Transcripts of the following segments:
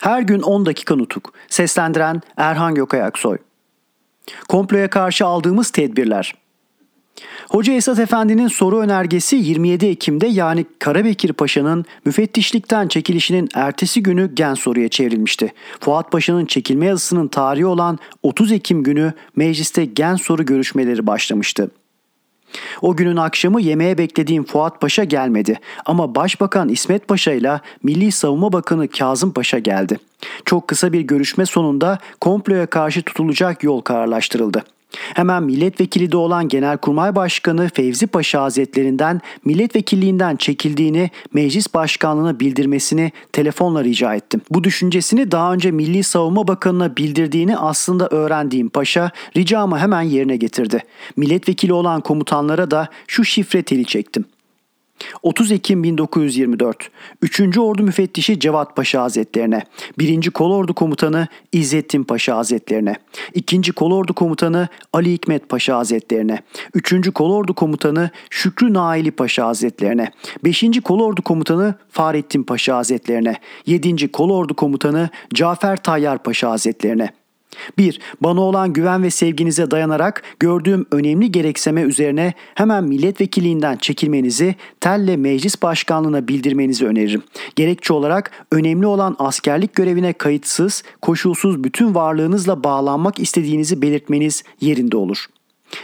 Her gün 10 dakika nutuk. Seslendiren Erhan Gökayaksoy. Komploya karşı aldığımız tedbirler. Hoca Esat Efendi'nin soru önergesi 27 Ekim'de yani Karabekir Paşa'nın müfettişlikten çekilişinin ertesi günü gen soruya çevrilmişti. Fuat Paşa'nın çekilme yazısının tarihi olan 30 Ekim günü mecliste gen soru görüşmeleri başlamıştı. O günün akşamı yemeğe beklediğim Fuat Paşa gelmedi ama Başbakan İsmet Paşa ile Milli Savunma Bakanı Kazım Paşa geldi. Çok kısa bir görüşme sonunda komploya karşı tutulacak yol kararlaştırıldı. Hemen milletvekili de olan Genelkurmay Başkanı Fevzi Paşa Hazretlerinden milletvekilliğinden çekildiğini meclis başkanlığına bildirmesini telefonla rica ettim. Bu düşüncesini daha önce Milli Savunma Bakanı'na bildirdiğini aslında öğrendiğim paşa ricamı hemen yerine getirdi. Milletvekili olan komutanlara da şu şifre teli çektim. 30 Ekim 1924 3. Ordu Müfettişi Cevat Paşa Hazretlerine 1. Kolordu Komutanı İzzettin Paşa Hazretlerine 2. Kolordu Komutanı Ali Hikmet Paşa Hazretlerine 3. Kolordu Komutanı Şükrü Naili Paşa Hazretlerine 5. Kolordu Komutanı Fahrettin Paşa Hazretlerine 7. Kolordu Komutanı Cafer Tayyar Paşa Hazretlerine 1. Bana olan güven ve sevginize dayanarak gördüğüm önemli gerekseme üzerine hemen milletvekilliğinden çekilmenizi telle meclis başkanlığına bildirmenizi öneririm. Gerekçe olarak önemli olan askerlik görevine kayıtsız, koşulsuz bütün varlığınızla bağlanmak istediğinizi belirtmeniz yerinde olur.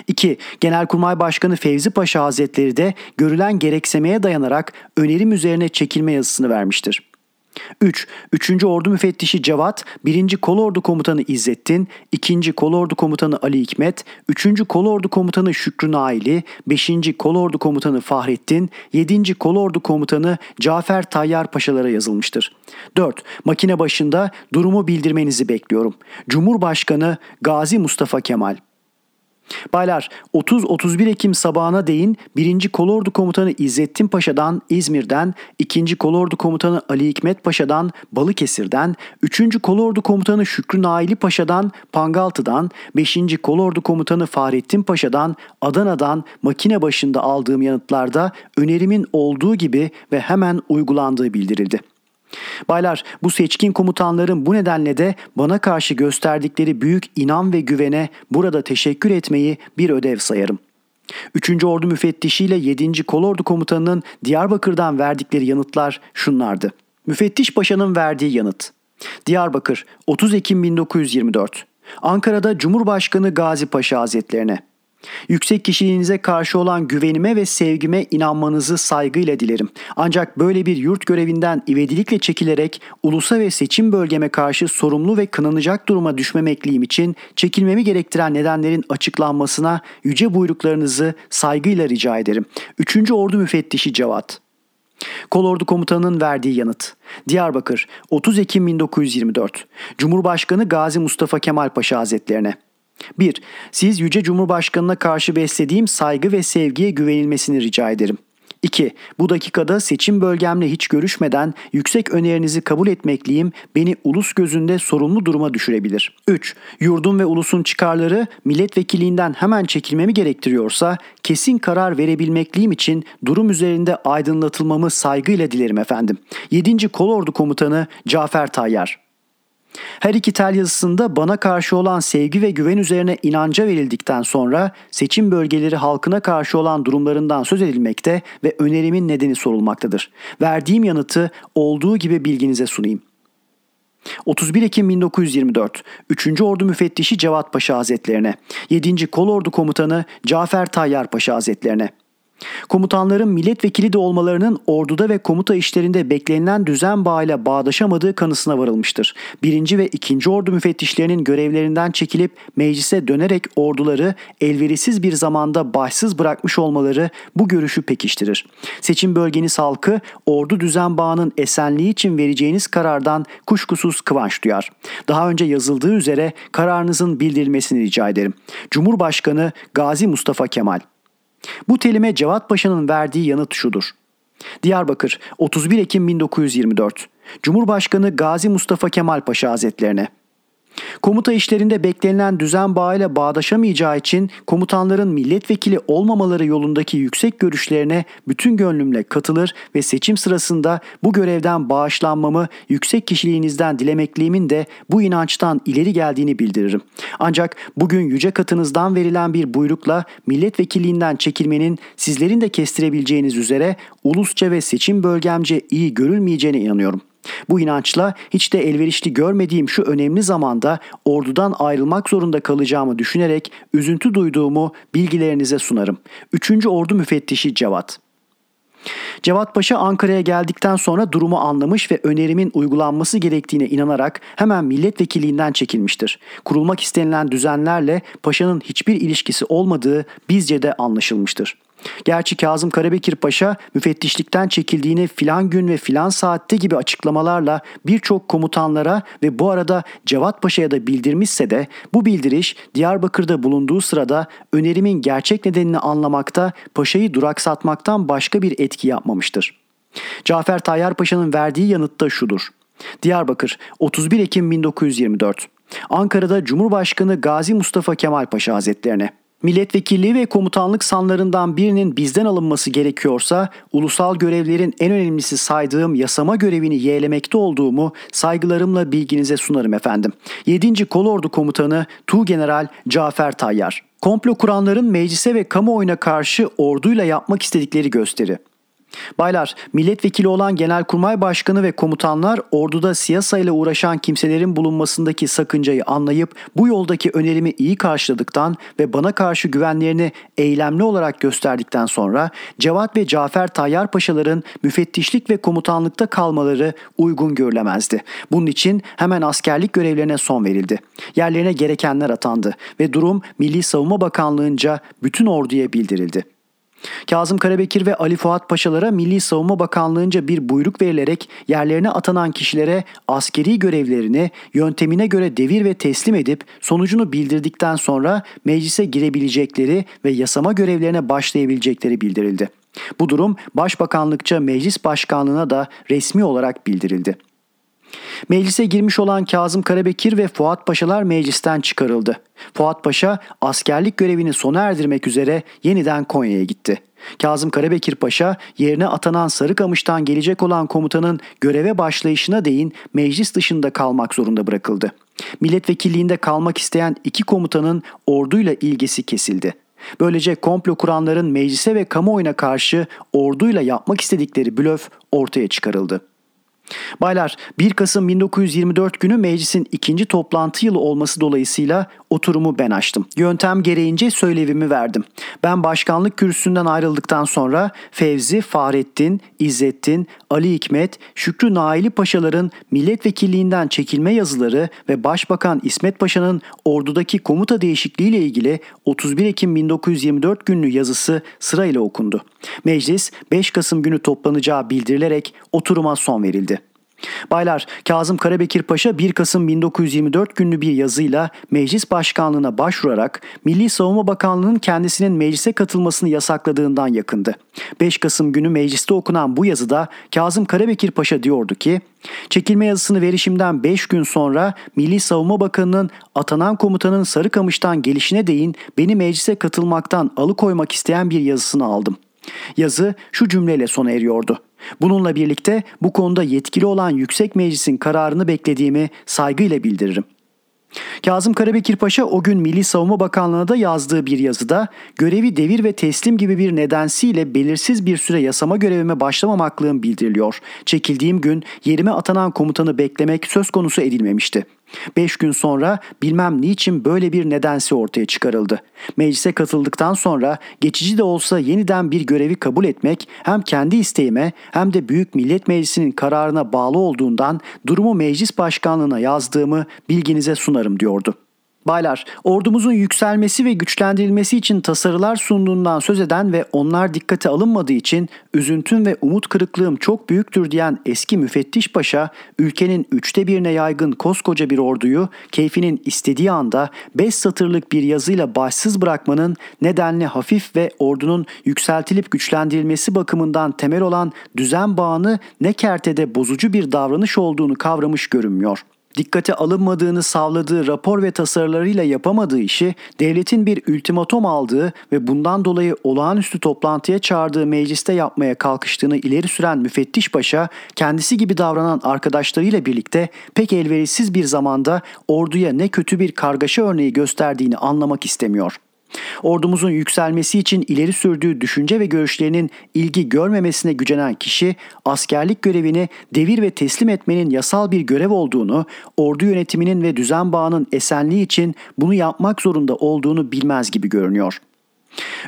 2. Genelkurmay Başkanı Fevzi Paşa Hazretleri de görülen gereksemeye dayanarak önerim üzerine çekilme yazısını vermiştir. 3. 3. Ordu Müfettişi Cevat, 1. Kolordu Komutanı İzzettin, 2. Kolordu Komutanı Ali Hikmet, 3. Kolordu Komutanı Şükrü Naili, 5. Kolordu Komutanı Fahrettin, 7. Kolordu Komutanı Cafer Tayyar Paşalara yazılmıştır. 4. Makine başında durumu bildirmenizi bekliyorum. Cumhurbaşkanı Gazi Mustafa Kemal Baylar 30-31 Ekim sabahına değin 1. Kolordu Komutanı İzzettin Paşa'dan İzmir'den, 2. Kolordu Komutanı Ali Hikmet Paşa'dan Balıkesir'den, 3. Kolordu Komutanı Şükrü Naili Paşa'dan Pangaltı'dan, 5. Kolordu Komutanı Fahrettin Paşa'dan Adana'dan makine başında aldığım yanıtlarda önerimin olduğu gibi ve hemen uygulandığı bildirildi. Baylar bu seçkin komutanların bu nedenle de bana karşı gösterdikleri büyük inan ve güvene burada teşekkür etmeyi bir ödev sayarım. 3. Ordu Müfettişi ile 7. Kolordu Komutanı'nın Diyarbakır'dan verdikleri yanıtlar şunlardı. Müfettiş Paşa'nın verdiği yanıt. Diyarbakır 30 Ekim 1924 Ankara'da Cumhurbaşkanı Gazi Paşa Hazretlerine Yüksek kişiliğinize karşı olan güvenime ve sevgime inanmanızı saygıyla dilerim. Ancak böyle bir yurt görevinden ivedilikle çekilerek ulusa ve seçim bölgeme karşı sorumlu ve kınanacak duruma düşmemekliğim için çekilmemi gerektiren nedenlerin açıklanmasına yüce buyruklarınızı saygıyla rica ederim. 3. Ordu Müfettişi Cevat Kolordu Komutanı'nın verdiği yanıt. Diyarbakır 30 Ekim 1924 Cumhurbaşkanı Gazi Mustafa Kemal Paşa Hazretlerine 1. Siz Yüce Cumhurbaşkanı'na karşı beslediğim saygı ve sevgiye güvenilmesini rica ederim. 2. Bu dakikada seçim bölgemle hiç görüşmeden yüksek önerinizi kabul etmekliyim beni ulus gözünde sorumlu duruma düşürebilir. 3. Yurdum ve ulusun çıkarları milletvekilliğinden hemen çekilmemi gerektiriyorsa kesin karar verebilmekliyim için durum üzerinde aydınlatılmamı saygıyla dilerim efendim. 7. Kolordu Komutanı Cafer Tayyar her iki tel yazısında bana karşı olan sevgi ve güven üzerine inanca verildikten sonra seçim bölgeleri halkına karşı olan durumlarından söz edilmekte ve önerimin nedeni sorulmaktadır. Verdiğim yanıtı olduğu gibi bilginize sunayım. 31 Ekim 1924 3. Ordu Müfettişi Cevat Paşa Hazretlerine 7. Kolordu Komutanı Cafer Tayyar Paşa Hazretlerine Komutanların milletvekili de olmalarının orduda ve komuta işlerinde beklenilen düzen bağıyla bağdaşamadığı kanısına varılmıştır. Birinci ve ikinci ordu müfettişlerinin görevlerinden çekilip meclise dönerek orduları elverisiz bir zamanda başsız bırakmış olmaları bu görüşü pekiştirir. Seçim bölgeniz halkı ordu düzen bağının esenliği için vereceğiniz karardan kuşkusuz kıvanç duyar. Daha önce yazıldığı üzere kararınızın bildirilmesini rica ederim. Cumhurbaşkanı Gazi Mustafa Kemal bu telime Cevat Paşa'nın verdiği yanıt şudur. Diyarbakır 31 Ekim 1924 Cumhurbaşkanı Gazi Mustafa Kemal Paşa Hazretlerine Komuta işlerinde beklenilen düzen bağıyla bağdaşamayacağı için komutanların milletvekili olmamaları yolundaki yüksek görüşlerine bütün gönlümle katılır ve seçim sırasında bu görevden bağışlanmamı yüksek kişiliğinizden dilemekliğimin de bu inançtan ileri geldiğini bildiririm. Ancak bugün yüce katınızdan verilen bir buyrukla milletvekilliğinden çekilmenin sizlerin de kestirebileceğiniz üzere ulusça ve seçim bölgemce iyi görülmeyeceğine inanıyorum.'' Bu inançla hiç de elverişli görmediğim şu önemli zamanda ordudan ayrılmak zorunda kalacağımı düşünerek üzüntü duyduğumu bilgilerinize sunarım. 3. Ordu Müfettişi Cevat Cevat Paşa Ankara'ya geldikten sonra durumu anlamış ve önerimin uygulanması gerektiğine inanarak hemen milletvekilliğinden çekilmiştir. Kurulmak istenilen düzenlerle paşanın hiçbir ilişkisi olmadığı bizce de anlaşılmıştır. Gerçi Kazım Karabekir Paşa müfettişlikten çekildiğini filan gün ve filan saatte gibi açıklamalarla birçok komutanlara ve bu arada Cevat Paşa'ya da bildirmişse de bu bildiriş Diyarbakır'da bulunduğu sırada önerimin gerçek nedenini anlamakta paşayı duraksatmaktan başka bir etki yapmamıştır. Cafer Tayyar Paşa'nın verdiği yanıt da şudur. Diyarbakır 31 Ekim 1924 Ankara'da Cumhurbaşkanı Gazi Mustafa Kemal Paşa Hazretlerine milletvekilliği ve komutanlık sanlarından birinin bizden alınması gerekiyorsa ulusal görevlerin en önemlisi saydığım yasama görevini yeğlemekte olduğumu saygılarımla bilginize sunarım efendim. 7. Kolordu Komutanı Tuğgeneral Cafer Tayyar. Komplo kuranların meclise ve kamuoyuna karşı orduyla yapmak istedikleri gösteri. Baylar, milletvekili olan Genelkurmay Başkanı ve komutanlar orduda siyasayla uğraşan kimselerin bulunmasındaki sakıncayı anlayıp bu yoldaki önerimi iyi karşıladıktan ve bana karşı güvenlerini eylemli olarak gösterdikten sonra Cevat ve Cafer Tayyar Paşaların müfettişlik ve komutanlıkta kalmaları uygun görülemezdi. Bunun için hemen askerlik görevlerine son verildi. Yerlerine gerekenler atandı ve durum Milli Savunma Bakanlığı'nca bütün orduya bildirildi. Kazım Karabekir ve Ali Fuat Paşalara Milli Savunma Bakanlığı'nca bir buyruk verilerek yerlerine atanan kişilere askeri görevlerini yöntemine göre devir ve teslim edip sonucunu bildirdikten sonra meclise girebilecekleri ve yasama görevlerine başlayabilecekleri bildirildi. Bu durum Başbakanlıkça Meclis Başkanlığına da resmi olarak bildirildi. Meclise girmiş olan Kazım Karabekir ve Fuat Paşalar meclisten çıkarıldı. Fuat Paşa askerlik görevini sona erdirmek üzere yeniden Konya'ya gitti. Kazım Karabekir Paşa yerine atanan Sarıkamış'tan gelecek olan komutanın göreve başlayışına değin meclis dışında kalmak zorunda bırakıldı. Milletvekilliğinde kalmak isteyen iki komutanın orduyla ilgisi kesildi. Böylece komplo kuranların meclise ve kamuoyuna karşı orduyla yapmak istedikleri blöf ortaya çıkarıldı. Baylar 1 Kasım 1924 günü meclisin ikinci toplantı yılı olması dolayısıyla oturumu ben açtım. Yöntem gereğince söylevimi verdim. Ben başkanlık kürsüsünden ayrıldıktan sonra Fevzi, Fahrettin, İzzettin, Ali Hikmet, Şükrü Naili Paşaların milletvekilliğinden çekilme yazıları ve Başbakan İsmet Paşa'nın ordudaki komuta değişikliğiyle ilgili 31 Ekim 1924 günlü yazısı sırayla okundu. Meclis 5 Kasım günü toplanacağı bildirilerek oturuma son verildi. Baylar, Kazım Karabekir Paşa 1 Kasım 1924 günlü bir yazıyla meclis başkanlığına başvurarak Milli Savunma Bakanlığı'nın kendisinin meclise katılmasını yasakladığından yakındı. 5 Kasım günü mecliste okunan bu yazıda Kazım Karabekir Paşa diyordu ki, Çekilme yazısını verişimden 5 gün sonra Milli Savunma Bakanı'nın atanan komutanın Sarıkamış'tan gelişine değin beni meclise katılmaktan alıkoymak isteyen bir yazısını aldım. Yazı şu cümleyle sona eriyordu. Bununla birlikte bu konuda yetkili olan Yüksek Meclis'in kararını beklediğimi saygıyla bildiririm. Kazım Karabekir Paşa o gün Milli Savunma Bakanlığı'na da yazdığı bir yazıda görevi devir ve teslim gibi bir nedensiyle belirsiz bir süre yasama görevime başlamamaklığım bildiriliyor. Çekildiğim gün yerime atanan komutanı beklemek söz konusu edilmemişti. Beş gün sonra bilmem niçin böyle bir nedensi ortaya çıkarıldı. Meclise katıldıktan sonra geçici de olsa yeniden bir görevi kabul etmek hem kendi isteğime hem de Büyük Millet Meclisi'nin kararına bağlı olduğundan durumu meclis başkanlığına yazdığımı bilginize sunarım diyordu. Baylar, ordumuzun yükselmesi ve güçlendirilmesi için tasarılar sunduğundan söz eden ve onlar dikkate alınmadığı için üzüntüm ve umut kırıklığım çok büyüktür diyen eski müfettiş paşa, ülkenin üçte birine yaygın koskoca bir orduyu keyfinin istediği anda beş satırlık bir yazıyla başsız bırakmanın nedenli hafif ve ordunun yükseltilip güçlendirilmesi bakımından temel olan düzen bağını ne kertede bozucu bir davranış olduğunu kavramış görünmüyor.'' Dikkate alınmadığını savladığı rapor ve tasarılarıyla yapamadığı işi devletin bir ultimatom aldığı ve bundan dolayı olağanüstü toplantıya çağırdığı mecliste yapmaya kalkıştığını ileri süren müfettiş paşa kendisi gibi davranan arkadaşlarıyla birlikte pek elverişsiz bir zamanda orduya ne kötü bir kargaşa örneği gösterdiğini anlamak istemiyor. Ordumuzun yükselmesi için ileri sürdüğü düşünce ve görüşlerinin ilgi görmemesine gücenen kişi askerlik görevini devir ve teslim etmenin yasal bir görev olduğunu, ordu yönetiminin ve düzen bağının esenliği için bunu yapmak zorunda olduğunu bilmez gibi görünüyor.''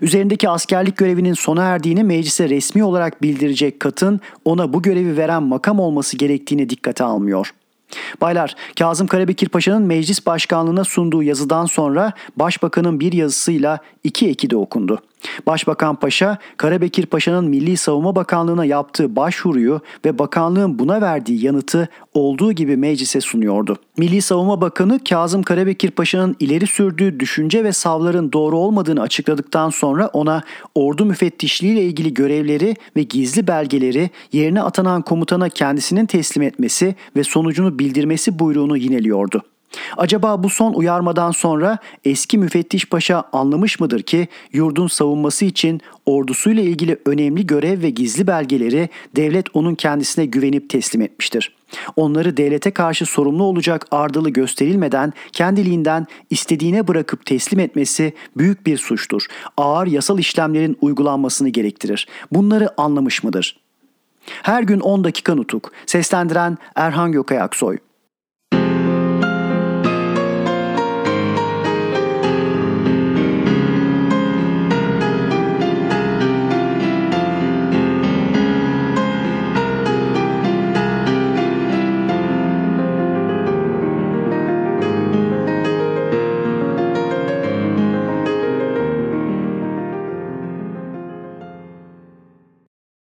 Üzerindeki askerlik görevinin sona erdiğini meclise resmi olarak bildirecek katın ona bu görevi veren makam olması gerektiğini dikkate almıyor.'' Baylar, Kazım Karabekir Paşa'nın meclis başkanlığına sunduğu yazıdan sonra başbakanın bir yazısıyla iki eki de okundu. Başbakan Paşa, Karabekir Paşa'nın Milli Savunma Bakanlığı'na yaptığı başvuruyu ve bakanlığın buna verdiği yanıtı olduğu gibi meclise sunuyordu. Milli Savunma Bakanı Kazım Karabekir Paşa'nın ileri sürdüğü düşünce ve savların doğru olmadığını açıkladıktan sonra ona ordu müfettişliği ile ilgili görevleri ve gizli belgeleri yerine atanan komutana kendisinin teslim etmesi ve sonucunu bildirmesi buyruğunu yineliyordu. Acaba bu son uyarmadan sonra eski müfettiş paşa anlamış mıdır ki yurdun savunması için ordusuyla ilgili önemli görev ve gizli belgeleri devlet onun kendisine güvenip teslim etmiştir. Onları devlete karşı sorumlu olacak ardılı gösterilmeden kendiliğinden istediğine bırakıp teslim etmesi büyük bir suçtur. Ağır yasal işlemlerin uygulanmasını gerektirir. Bunları anlamış mıdır? Her gün 10 dakika nutuk. Seslendiren Erhan Gökay.